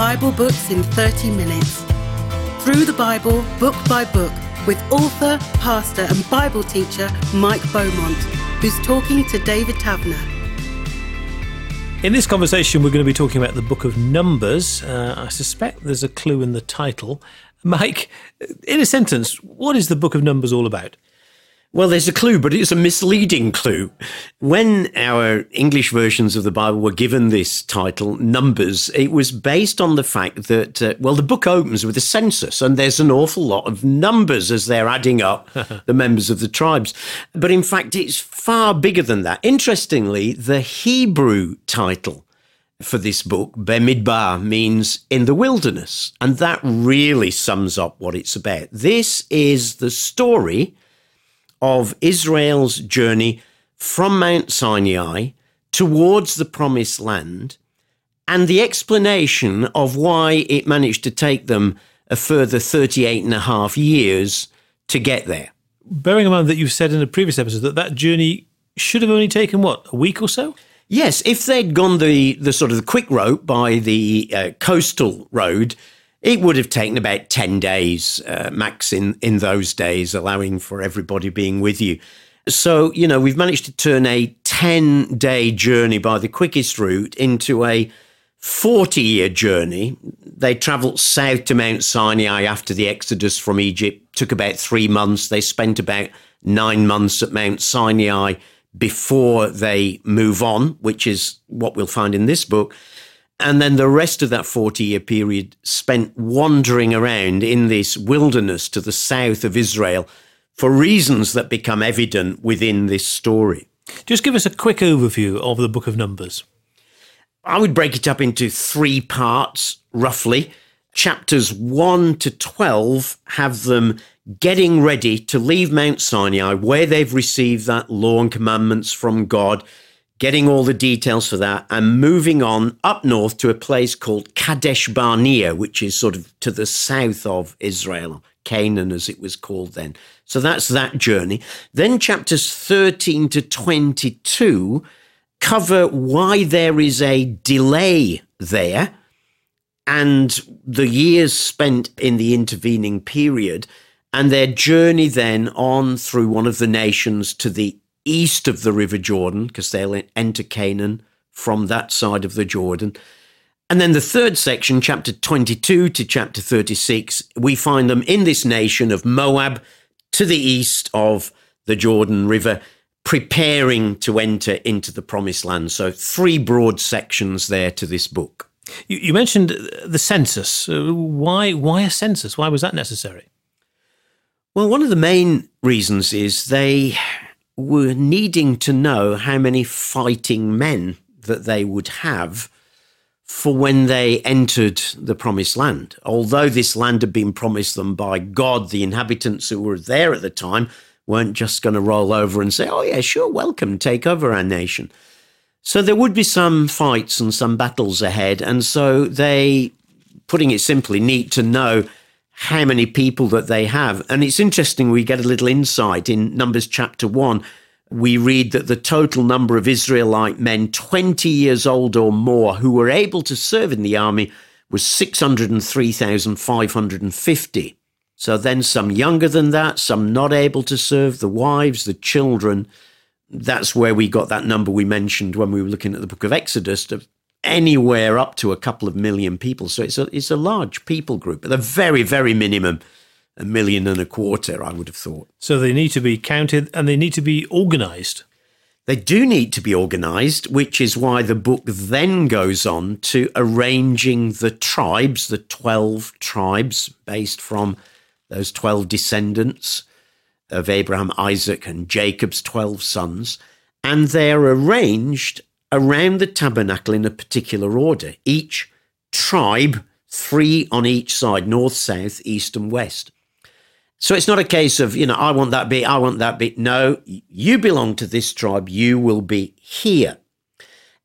Bible books in 30 minutes. Through the Bible, book by book, with author, pastor, and Bible teacher Mike Beaumont, who's talking to David Taverner. In this conversation, we're going to be talking about the book of Numbers. Uh, I suspect there's a clue in the title. Mike, in a sentence, what is the book of Numbers all about? Well, there's a clue, but it's a misleading clue. When our English versions of the Bible were given this title, Numbers, it was based on the fact that, uh, well, the book opens with a census, and there's an awful lot of numbers as they're adding up the members of the tribes. But in fact, it's far bigger than that. Interestingly, the Hebrew title for this book, Bemidbar, means in the wilderness. And that really sums up what it's about. This is the story of Israel's journey from Mount Sinai towards the promised land and the explanation of why it managed to take them a further 38 and a half years to get there. Bearing in mind that you've said in a previous episode that that journey should have only taken, what, a week or so? Yes, if they'd gone the, the sort of the quick route by the uh, coastal road, it would have taken about 10 days uh, max in, in those days, allowing for everybody being with you. So, you know, we've managed to turn a 10 day journey by the quickest route into a 40 year journey. They traveled south to Mount Sinai after the exodus from Egypt, took about three months. They spent about nine months at Mount Sinai before they move on, which is what we'll find in this book. And then the rest of that 40 year period spent wandering around in this wilderness to the south of Israel for reasons that become evident within this story. Just give us a quick overview of the book of Numbers. I would break it up into three parts, roughly. Chapters 1 to 12 have them getting ready to leave Mount Sinai, where they've received that law and commandments from God getting all the details for that, and moving on up north to a place called Kadesh Barnea, which is sort of to the south of Israel, Canaan as it was called then. So that's that journey. Then chapters 13 to 22 cover why there is a delay there and the years spent in the intervening period and their journey then on through one of the nations to the east of the River Jordan, because they'll enter Canaan from that side of the Jordan. And then the third section, chapter 22 to chapter 36, we find them in this nation of Moab to the east of the Jordan River, preparing to enter into the promised land. So, three broad sections there to this book. You, you mentioned the census. Uh, why, why a census? Why was that necessary? Well, one of the main reasons is they were needing to know how many fighting men that they would have for when they entered the promised land. Although this land had been promised them by God, the inhabitants who were there at the time weren't just going to roll over and say, Oh, yeah, sure, welcome, take over our nation. So there would be some fights and some battles ahead. And so they, putting it simply, need to know how many people that they have. And it's interesting, we get a little insight in Numbers chapter 1. We read that the total number of Israelite men 20 years old or more who were able to serve in the army was 603,550. So then some younger than that, some not able to serve, the wives, the children. That's where we got that number we mentioned when we were looking at the book of Exodus anywhere up to a couple of million people. So it's a, it's a large people group, but the very, very minimum, a million and a quarter, I would have thought. So they need to be counted and they need to be organized. They do need to be organized, which is why the book then goes on to arranging the tribes, the 12 tribes based from those 12 descendants of Abraham, Isaac, and Jacob's 12 sons. And they're arranged around the tabernacle in a particular order. Each tribe, three on each side north, south, east, and west. So it's not a case of, you know, I want that bit, I want that bit. No, you belong to this tribe, you will be here.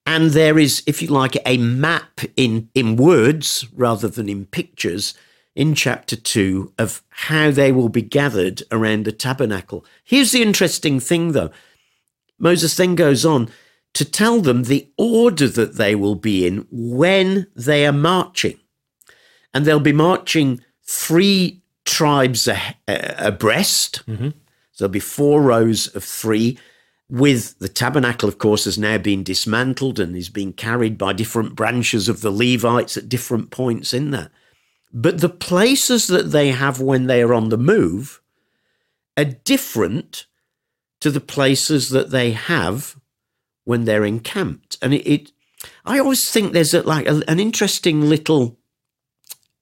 And there is, if you like, a map in, in words rather than in pictures in chapter 2 of how they will be gathered around the tabernacle. Here's the interesting thing, though. Moses then goes on to tell them the order that they will be in when they are marching. and they'll be marching three tribes abreast. Mm-hmm. So there'll be four rows of three, with the tabernacle, of course, has now been dismantled and is being carried by different branches of the Levites at different points in that. But the places that they have when they are on the move are different to the places that they have when they're encamped. And it, it I always think there's a, like a, an interesting little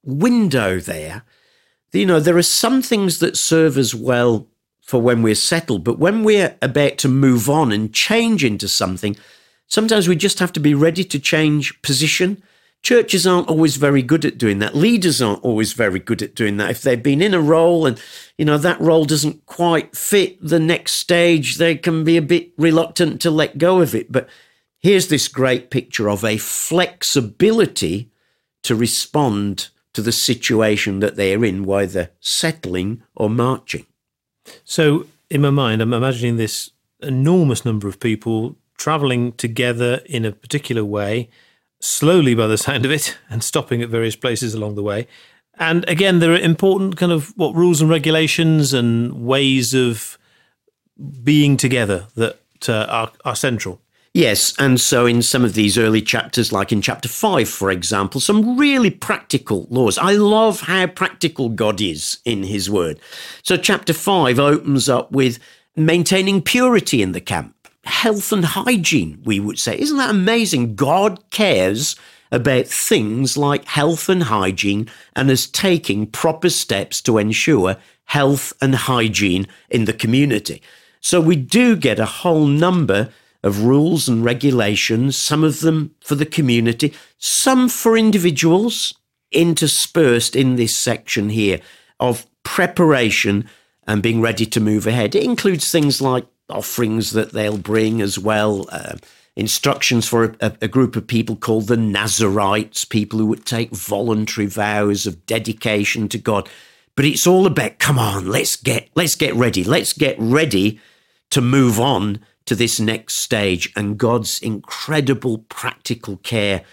window there. You know, there are some things that serve as well for when we're settled, but when we're about to move on and change into something, sometimes we just have to be ready to change position. Churches aren't always very good at doing that. Leaders aren't always very good at doing that. If they've been in a role and, you know, that role doesn't quite fit the next stage, they can be a bit reluctant to let go of it. But here's this great picture of a flexibility to respond to the situation that they're in, whether settling or marching. So, in my mind, I'm imagining this enormous number of people traveling together in a particular way, slowly by the sound of it, and stopping at various places along the way. And again, there are important kind of what rules and regulations and ways of being together that uh, are, are central. Yes, and so in some of these early chapters, like in chapter 5, for example, some really practical laws. I love how practical God is in his word. So, chapter 5 opens up with maintaining purity in the camp, health and hygiene, we would say. Isn't that amazing? God cares about things like health and hygiene and is taking proper steps to ensure health and hygiene in the community. So, we do get a whole number of rules and regulations, some of them for the community, some for individuals, interspersed in this section here of preparation and being ready to move ahead. It includes things like offerings that they'll bring as well. Uh, instructions for a, a, group of people called the Nazarites, people who would take voluntary vows of dedication to God. But it's all about, come on, let's get let's get ready. Let's get ready to move on to this next stage and God's incredible practical care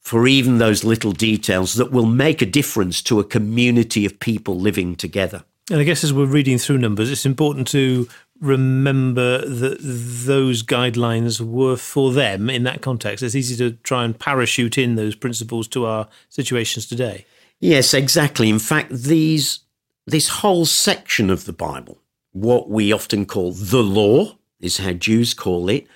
for even those little details that will make a difference to a community of people living together. And I guess as we're reading through Numbers, it's important to remember that those guidelines were for them in that context. It's easy to try and parachute in those principles to our situations today. Yes, exactly. In fact, these this whole section of the Bible, what we often call the law, is how Jews call it,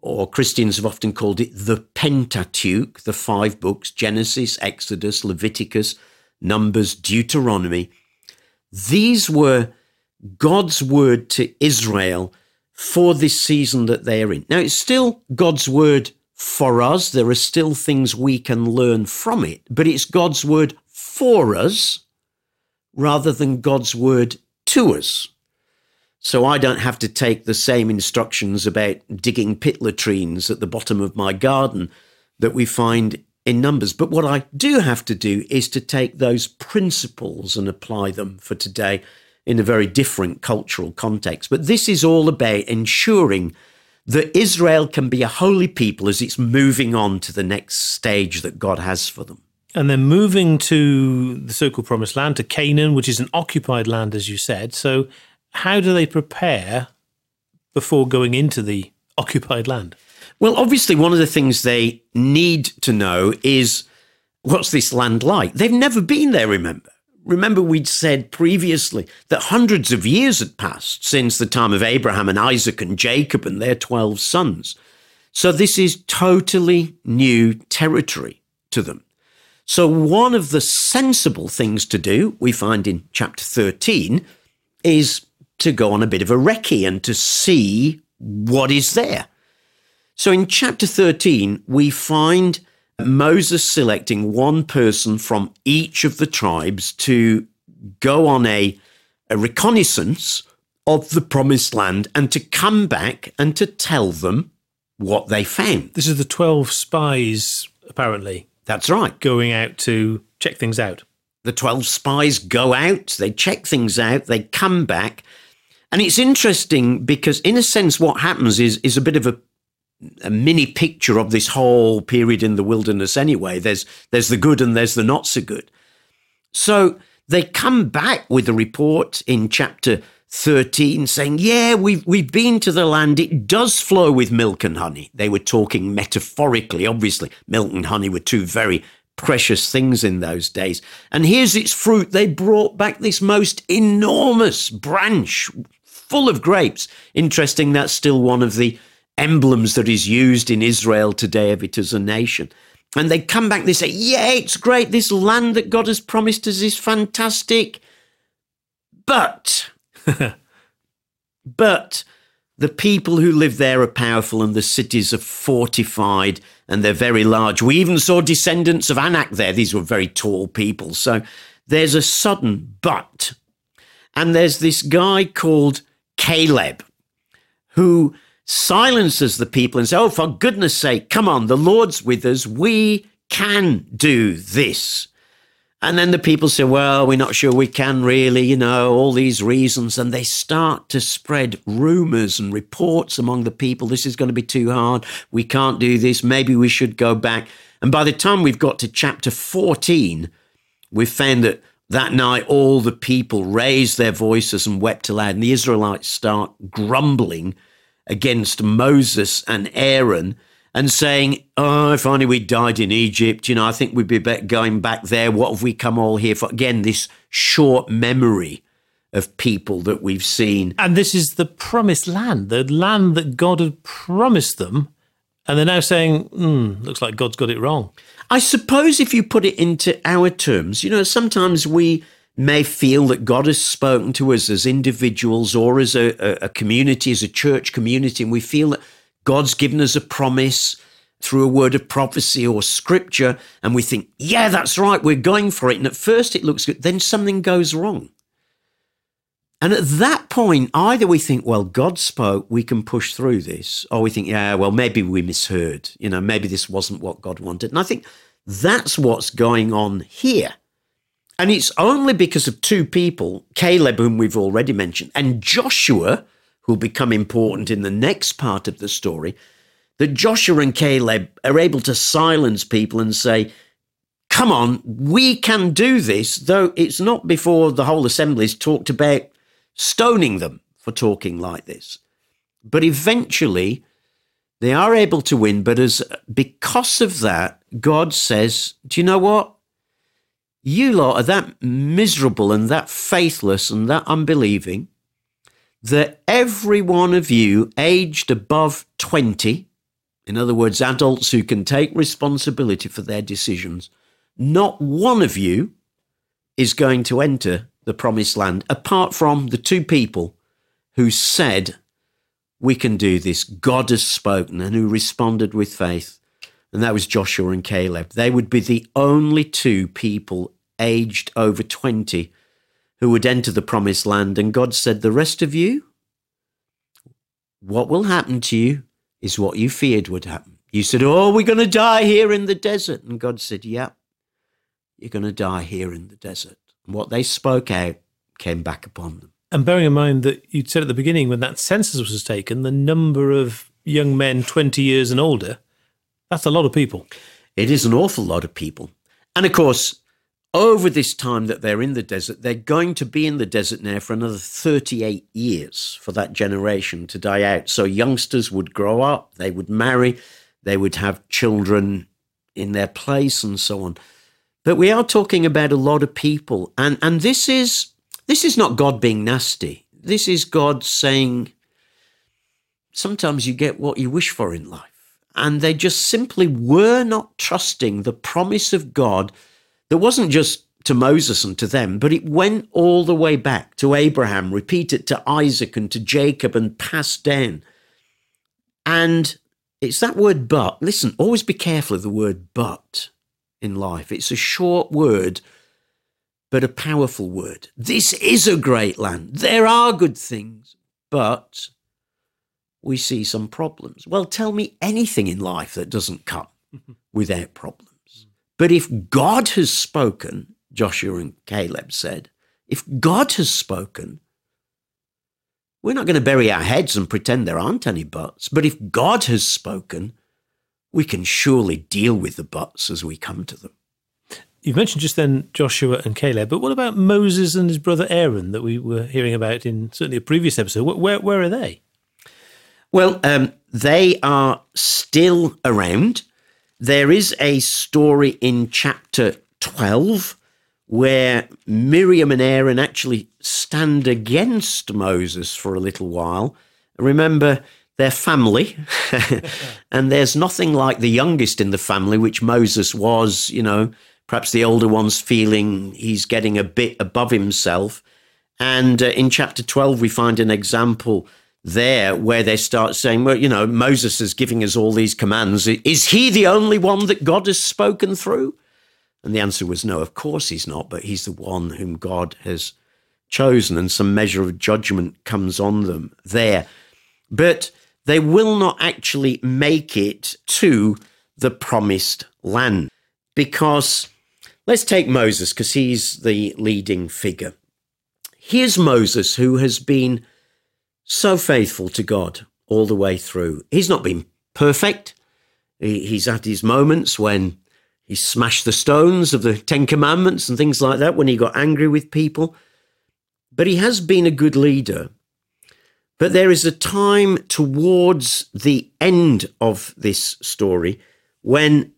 or Christians have often called it the Pentateuch, the five books Genesis, Exodus, Leviticus, Numbers, Deuteronomy. These were God's word to Israel for this season that they are in. Now, it's still God's word for us. There are still things we can learn from it, but it's God's word for us rather than God's word to us. So I don't have to take the same instructions about digging pit latrines at the bottom of my garden that we find in Numbers. But what I do have to do is to take those principles and apply them for today in a very different cultural context. But this is all about ensuring that Israel can be a holy people as it's moving on to the next stage that God has for them. And then moving to the so called promised land, to Canaan, which is an occupied land, as you said. So, how do they prepare before going into the occupied land? Well, obviously, one of the things they need to know is what's this land like? They've never been there, remember? Remember, we'd said previously that hundreds of years had passed since the time of Abraham and Isaac and Jacob and their 12 sons. So, this is totally new territory to them. So, one of the sensible things to do, we find in chapter 13, is to go on a bit of a recce and to see what is there. So in chapter 13, we find Moses selecting one person from each of the tribes to go on a, a reconnaissance of the promised land and to come back and to tell them what they found. This is the 12 spies, apparently. That's right. Going out to check things out. The 12 spies go out, they check things out, they come back, and it's interesting because, in a sense, what happens is is a bit of a a mini picture of this whole period in the wilderness anyway there's there's the good and there's the not so good So they come back with a report in chapter 13 saying, Yeah, we've, we've been to the land. It does flow with milk and honey. They were talking metaphorically. Obviously, milk and honey were two very precious things in those days. And here's its fruit. They brought back this most enormous branch full of grapes. Interesting, that's still one of the emblems that is used in Israel today of it as a nation. And they come back, they say, Yeah, it's great. This land that God has promised us is fantastic. But, but the people who live there are powerful and the cities are fortified and they're very large. We even saw descendants of Anak there. These were very tall people. So there's a sudden but. And there's this guy called Caleb who silences the people and says, Oh, for goodness sake, come on, the Lord's with us. We can do this. And then the people say, Well, we're not sure we can really, you know, all these reasons. And they start to spread rumors and reports among the people. This is going to be too hard. We can't do this. Maybe we should go back. And by the time we've got to chapter 14, we've found that that night all the people raised their voices and wept aloud. And the Israelites start grumbling against Moses and Aaron and saying, Oh, if only we died in Egypt, you know, I think we'd be better going back there. What have we come all here for? Again, this short memory of people that we've seen. And this is the promised land, the land that God had promised them. And they're now saying, hmm, looks like God's got it wrong. I suppose if you put it into our terms, you know, sometimes we may feel that God has spoken to us as individuals or as a, a, community, as a church community, and we feel that God's given us a promise through a word of prophecy or scripture, and we think, yeah, that's right, we're going for it. And at first it looks good, then something goes wrong. And at that point, either we think, well, God spoke, we can push through this, or we think, yeah, well, maybe we misheard. You know, maybe this wasn't what God wanted. And I think that's what's going on here. And it's only because of two people, Caleb, whom we've already mentioned, and Joshua, who'll become important in the next part of the story, that Joshua and Caleb are able to silence people and say, Come on, we can do this, though it's not before the whole assembly's talked about stoning them for talking like this. But eventually, they are able to win. But as because of that, God says, Do you know what? You lot are that miserable and that faithless and that unbelieving that every one of you aged above 20, in other words, adults who can take responsibility for their decisions, not one of you is going to enter the promised land apart from the two people who said, We can do this. God has spoken, and who responded with faith. And that was Joshua and Caleb. They would be the only two people aged over 20 who would enter the promised land. And God said, The rest of you, what will happen to you is what you feared would happen. You said, Oh, we're going to die here in the desert. And God said, Yeah, you're going to die here in the desert. And what they spoke out came back upon them. And bearing in mind that you'd said at the beginning when that census was taken, the number of young men 20 years and older, that's a lot of people. It is an awful lot of people. And of course, over this time that they're in the desert, they're going to be in the desert now for another 38 years for that generation to die out. So youngsters would grow up, they would marry, they would have children in their place and so on. But we are talking about a lot of people and and this is this is not God being nasty. This is God saying sometimes you get what you wish for in life. And they just simply were not trusting the promise of God that wasn't just to Moses and to them, but it went all the way back to Abraham, repeated to Isaac and to Jacob, and passed down. And it's that word but. Listen, always be careful of the word but in life. It's a short word, but a powerful word. This is a great land. There are good things, but we see some problems. Well, tell me anything in life that doesn't come without problems. But if God has spoken, Joshua and Caleb said, if God has spoken, we're not going to bury our heads and pretend there aren't any buts. But if God has spoken, we can surely deal with the buts as we come to them. You've mentioned just then Joshua and Caleb, but what about Moses and his brother Aaron that we were hearing about in certainly a previous episode? Where, where are they? Well, um, they are still around. There is a story in chapter 12 where Miriam and Aaron actually stand against Moses for a little while. Remember, their family, and there's nothing like the youngest in the family, which Moses was, you know, perhaps the older one's feeling he's getting a bit above himself. And uh, in chapter 12, we find an example there where they start saying, well, you know, Moses is giving us all these commands. Is he the only one that God has spoken through? And the answer was no, of course he's not, but he's the one whom God has chosen, and some measure of judgment comes on them there. But they will not actually make it to the promised land because let's take Moses because he's the leading figure. Here's Moses who has been so faithful to God all the way through. He's not been perfect. He's had his moments when he smashed the stones of the Ten Commandments and things like that, when he got angry with people. But he has been a good leader. But there is a time towards the end of this story when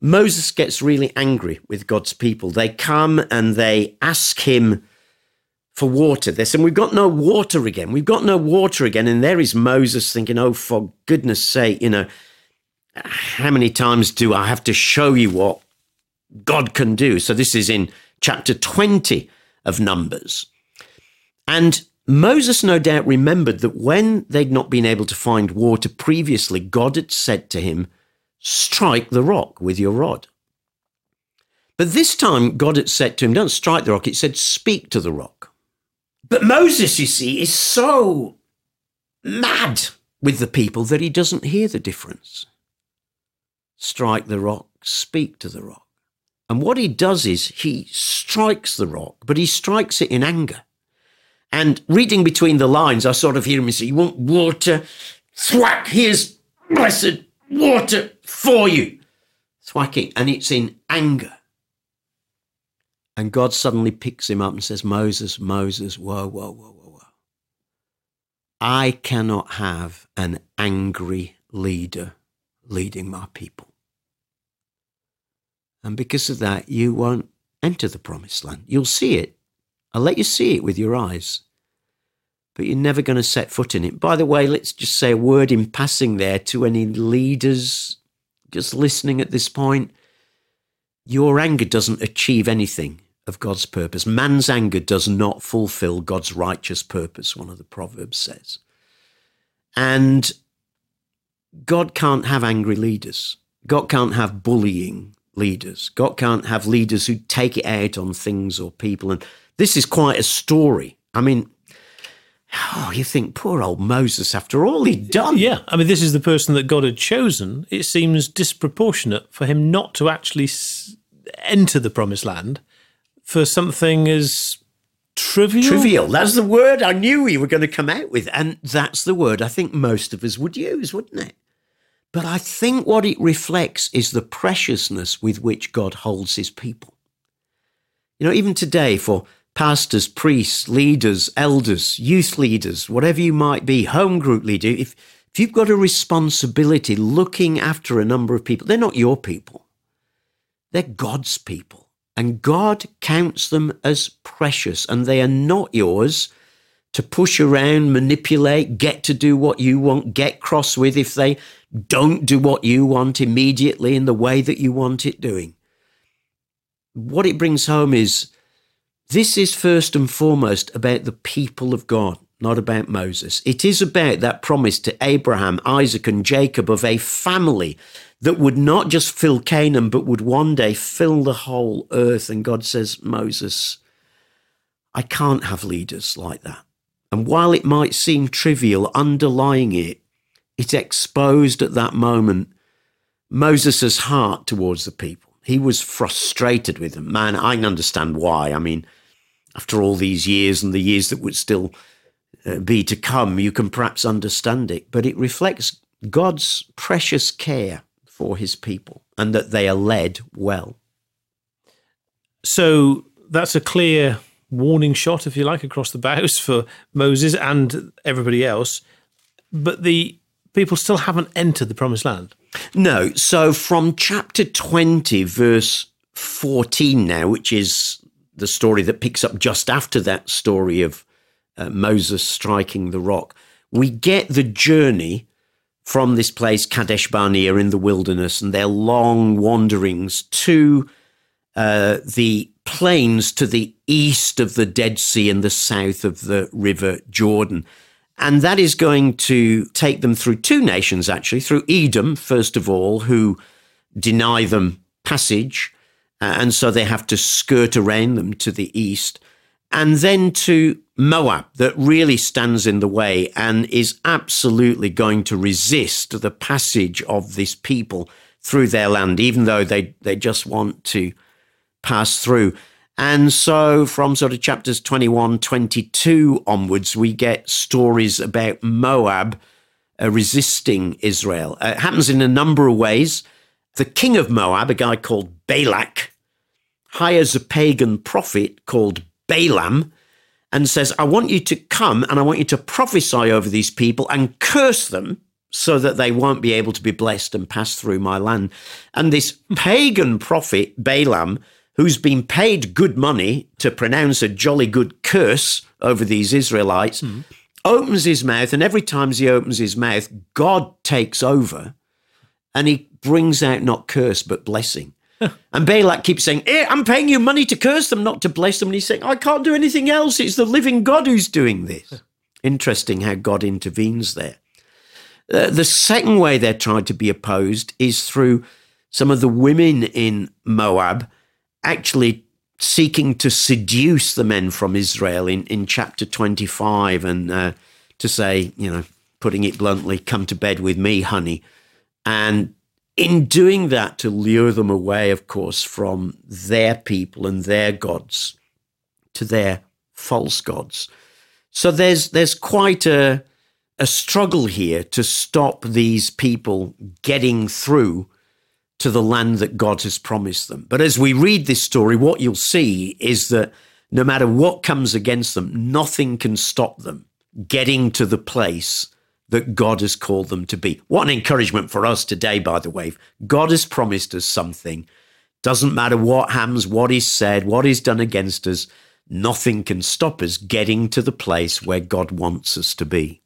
Moses gets really angry with God's people. They come and they ask him for water. They said, We've got no water again. We've got no water again. And there is Moses thinking, Oh, for goodness sake, you know, how many times do I have to show you what God can do? So this is in chapter 20 of Numbers. And Moses no doubt remembered that when they'd not been able to find water previously, God had said to him, Strike the rock with your rod. But this time, God had said to him, Don't strike the rock, it said, Speak to the rock. But Moses, you see, is so mad with the people that he doesn't hear the difference. Strike the rock, speak to the rock. And what he does is he strikes the rock, but he strikes it in anger. And reading between the lines, I sort of hear him say, You want water? Thwack, here's blessed water for you. Thwacking. And it's in anger. And God suddenly picks him up and says, Moses, Moses, whoa, whoa, whoa, whoa, whoa. I cannot have an angry leader leading my people. And because of that, you won't enter the promised land. You'll see it, I'll let you see it with your eyes, but you're never going to set foot in it. By the way, let's just say a word in passing there to any leaders just listening at this point. Your anger doesn't achieve anything of God's purpose. Man's anger does not fulfill God's righteous purpose, one of the Proverbs says. And God can't have angry leaders. God can't have bullying leaders. God can't have leaders who take it out on things or people. And this is quite a story. I mean, oh, you think, poor old Moses, after all he'd done. Yeah. I mean, this is the person that God had chosen. It seems disproportionate for him not to actually enter the promised land for something as trivial. Trivial. That's the word I knew we were going to come out with. And that's the word I think most of us would use, wouldn't it? But I think what it reflects is the preciousness with which God holds his people. You know, even today, for pastors, priests, leaders, elders, youth leaders, whatever you might be, home group leader, if, if you've got a responsibility looking after a number of people, they're not your people, they're God's people. And God counts them as precious, and they are not yours to push around, manipulate, get to do what you want, get cross with if they don't do what you want immediately in the way that you want it doing. What it brings home is this is first and foremost about the people of God, not about Moses. It is about that promise to Abraham, Isaac, and Jacob of a family that would not just fill Canaan, but would one day fill the whole earth. And God says, Moses, I can't have leaders like that. And while it might seem trivial, underlying it, it exposed at that moment Moses' heart towards the people. He was frustrated with them. Man, I can understand why. I mean, after all these years and the years that would still Uh, be to come, you can perhaps understand it. But it reflects God's precious care for his people and that they are led well. So that's a clear warning shot, if you like, across the bows for Moses and everybody else. But the people still haven't entered the promised land. No. So from chapter 20, verse 14 now, which is the story that picks up just after that story of uh, Moses striking the rock, we get the journey from this place, Kadesh Barnea, in the wilderness, and their long wanderings to uh, the plains to the east of the Dead Sea and the south of the River Jordan. And that is going to take them through two nations, actually, through Edom, first of all, who deny them passage. Uh, and so they have to skirt around them to the east. And then to Moab, that really stands in the way and is absolutely going to resist the passage of this people through their land, even though they, they just want to pass through. And so from sort of chapters 21, 22 onwards, we get stories about Moab uh, resisting Israel. Uh, it happens in a number of ways. The king of Moab, a guy called Balak, hires a pagan prophet called Balaam and says, I want you to come and I want you to prophesy over these people and curse them so that they won't be able to be blessed and pass through my land. And this pagan prophet, Balaam, who's been paid good money to pronounce a jolly good curse over these Israelites, mm. opens his mouth, and every time he opens his mouth, God takes over and he brings out not curse but blessing. and Balak keeps saying, eh, I'm paying you money to curse them, not to bless them. And he's saying, I can't do anything else. It's the living God who's doing this. Interesting how God intervenes there. Uh, the second way they're trying to be opposed is through some of the women in Moab actually seeking to seduce the men from Israel in, in chapter 25 and uh, to say, you know, putting it bluntly, come to bed with me, honey. And in doing that, to lure them away, of course, from their people and their gods to their false gods. So there's there's quite a a struggle here to stop these people getting through to the land that God has promised them. But as we read this story, what you'll see is that no matter what comes against them, nothing can stop them getting to the place that God has called them to be. What an encouragement for us today, by the way. God has promised us something. Doesn't matter what happens, what is said, what is done against us, nothing can stop us getting to the place where God wants us to be.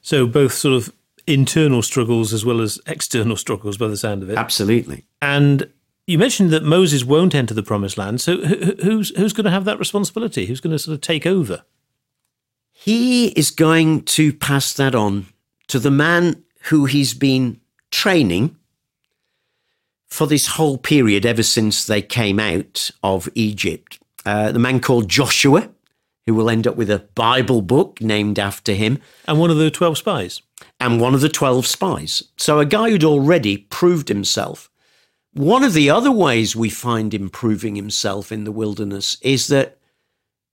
So, both sort of internal struggles as well as external struggles by the sound of it. Absolutely. And you mentioned that Moses won't enter the promised land. So who's who's going to have that responsibility? Who's going to sort of take over? He is going to pass that on to the man who he's been training for this whole period ever since they came out of Egypt. Uh, the man called Joshua, who will end up with a Bible book named after him. And one of the 12 spies and one of the 12 spies. So a guy who'd already proved himself. One of the other ways we find him proving himself in the wilderness is that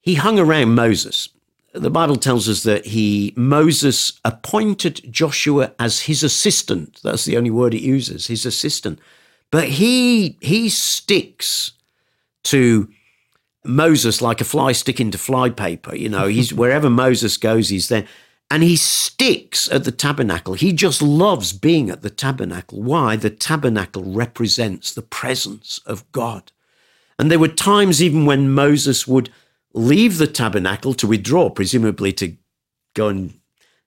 he hung around Moses. The Bible tells us that he Moses appointed Joshua as his assistant. That's the only word it uses, his assistant. But he he sticks to Moses like a fly sticking to flypaper. You know, he's wherever Moses goes, he's there and he sticks at the tabernacle. He just loves being at the tabernacle. Why? The tabernacle represents the presence of God. And there were times even when Moses would leave the tabernacle to withdraw, presumably to go and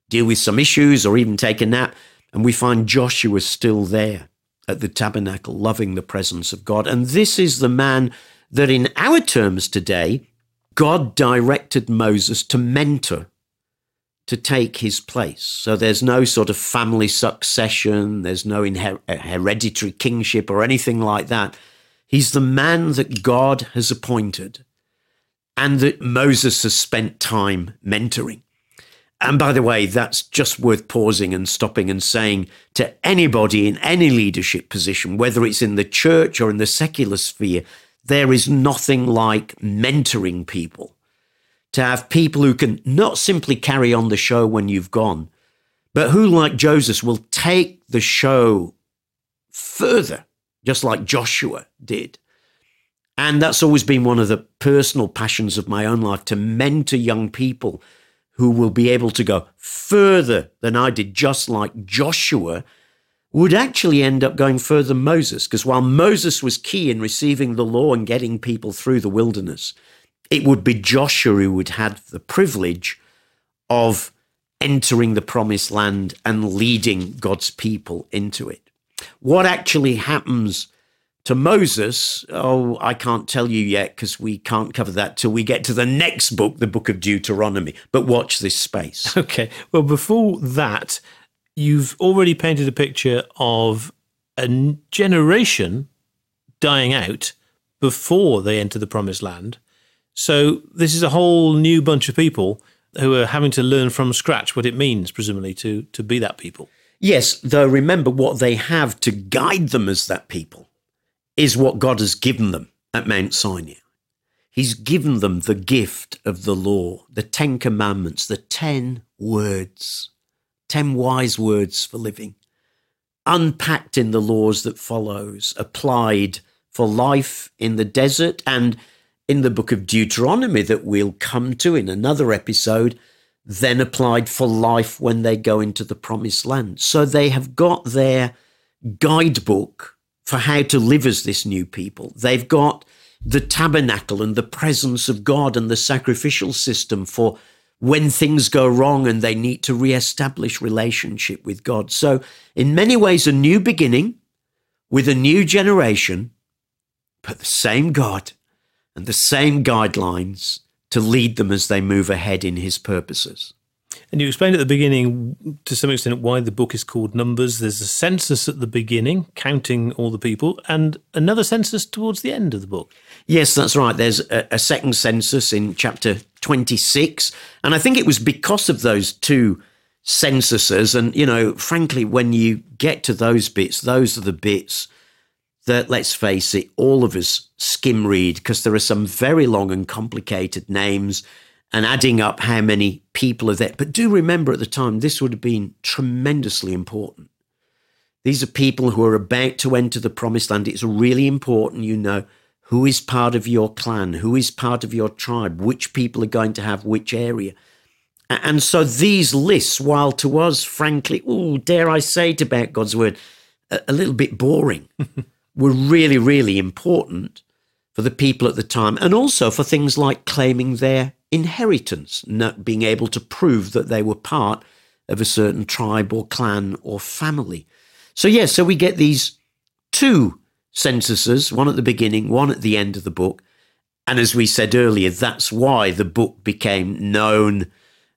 deal with some issues or even take a nap. And we find Joshua still there at the tabernacle, loving the presence of God. And this is the man that, in our terms today, God directed Moses to mentor to take his place. So there's no sort of family succession, there's no inher- uh, hereditary kingship or anything like that. He's the man that God has appointed and that Moses has spent time mentoring. And by the way, that's just worth pausing and stopping and saying to anybody in any leadership position, whether it's in the church or in the secular sphere, there is nothing like mentoring people to have people who can not simply carry on the show when you've gone, but who, like Joseph, will take the show further, just like Joshua did, And that's always been one of the personal passions of my own life to mentor young people who will be able to go further than I did, just like Joshua would actually end up going further than Moses. Because while Moses was key in receiving the law and getting people through the wilderness, it would be Joshua who would have the privilege of entering the promised land and leading God's people into it. What actually happens to Moses, oh, I can't tell you yet because we can't cover that till we get to the next book, the book of Deuteronomy. But watch this space. Okay. Well, before that, you've already painted a picture of a generation dying out before they enter the promised land. So this is a whole new bunch of people who are having to learn from scratch what it means, presumably, to to be that people. Yes, though remember what they have to guide them as that people is what God has given them at Mount Sinai. He's given them the gift of the law, the Ten Commandments, the ten words, ten wise words for living, unpacked in the laws that follows, applied for life in the desert and in the book of Deuteronomy that we'll come to in another episode, then applied for life when they go into the promised land. So they have got their guidebook for how to live as this new people. They've got the tabernacle and the presence of God and the sacrificial system for when things go wrong and they need to reestablish relationship with God. So, in many ways, a new beginning with a new generation, but the same God and the same guidelines to lead them as they move ahead in his purposes. And you explained at the beginning, to some extent, why the book is called Numbers. There's a census at the beginning, counting all the people, and another census towards the end of the book. Yes, that's right. There's a, a second census in chapter 26. And I think it was because of those two censuses. And, you know, frankly, when you get to those bits, those are the bits that, let's face it, all of us skim read because there are some very long and complicated names and adding up how many people are there. But do remember at the time, this would have been tremendously important. These are people who are about to enter the promised land. It's really important you know who is part of your clan, who is part of your tribe, which people are going to have which area. And so these lists, while to us, frankly, oh, dare I say it about God's word, a, a little bit boring. were really, really important for the people at the time and also for things like claiming their inheritance, not being able to prove that they were part of a certain tribe or clan or family. So, yes, yeah, so we get these two censuses, one at the beginning, one at the end of the book. And as we said earlier, that's why the book became known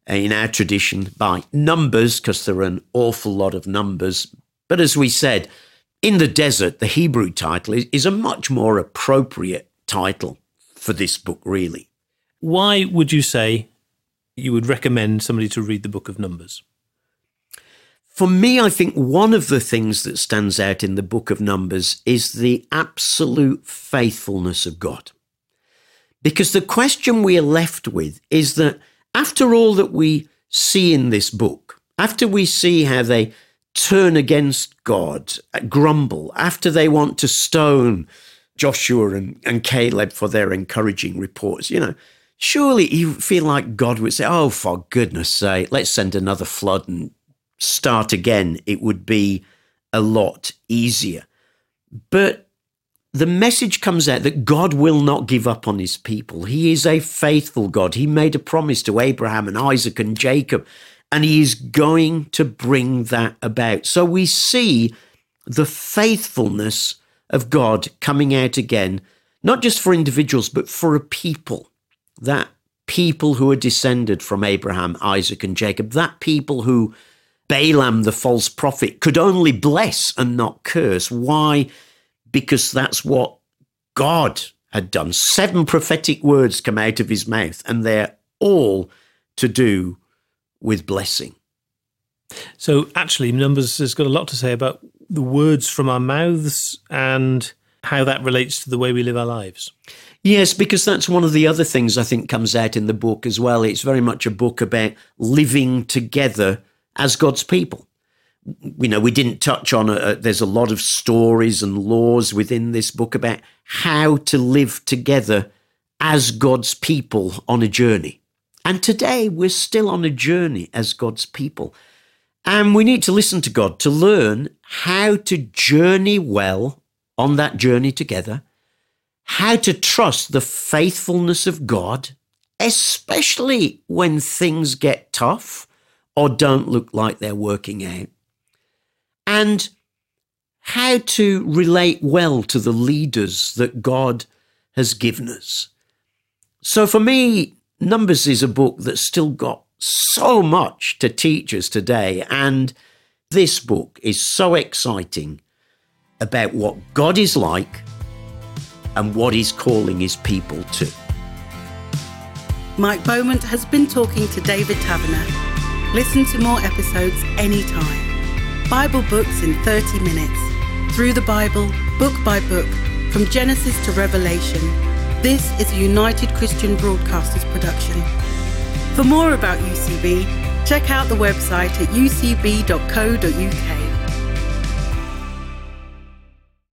uh, in our tradition by numbers, because there are an awful lot of numbers. But as we said, in the Desert, the Hebrew title is a much more appropriate title for this book, really. Why would you say you would recommend somebody to read the book of Numbers? For me, I think one of the things that stands out in the book of Numbers is the absolute faithfulness of God. Because the question we are left with is that after all that we see in this book, after we see how they turn against God, uh, grumble, after they want to stone Joshua and, and Caleb for their encouraging reports, you know, surely you feel like God would say, Oh, for goodness sake, let's send another flood and start again. It would be a lot easier. But the message comes out that God will not give up on his people. He is a faithful God. He made a promise to Abraham and Isaac and Jacob and he is going to bring that about. So we see the faithfulness of God coming out again, not just for individuals, but for a people. That people who are descended from Abraham, Isaac, and Jacob, that people who Balaam, the false prophet, could only bless and not curse. Why? Because that's what God had done. Seven prophetic words come out of his mouth, and they're all to do with blessing. So, actually, Numbers has got a lot to say about the words from our mouths and how that relates to the way we live our lives. Yes, because that's one of the other things I think comes out in the book as well. It's very much a book about living together as God's people. You know, we didn't touch on it. Uh, there's a lot of stories and laws within this book about how to live together as God's people on a journey. And today we're still on a journey as God's people. And we need to listen to God to learn how to journey well on that journey together, how to trust the faithfulness of God, especially when things get tough or don't look like they're working out, and how to relate well to the leaders that God has given us. So for me, Numbers is a book that's still got so much to teach us today. And this book is so exciting about what God is like and what He's calling His people to. Mike Beaumont has been talking to David Taverner. Listen to more episodes anytime. Bible books in 30 minutes. Through the Bible, book by book, from Genesis to Revelation. This is a United Christian Broadcasters production. For more about UCB, check out the website at ucb.co.uk.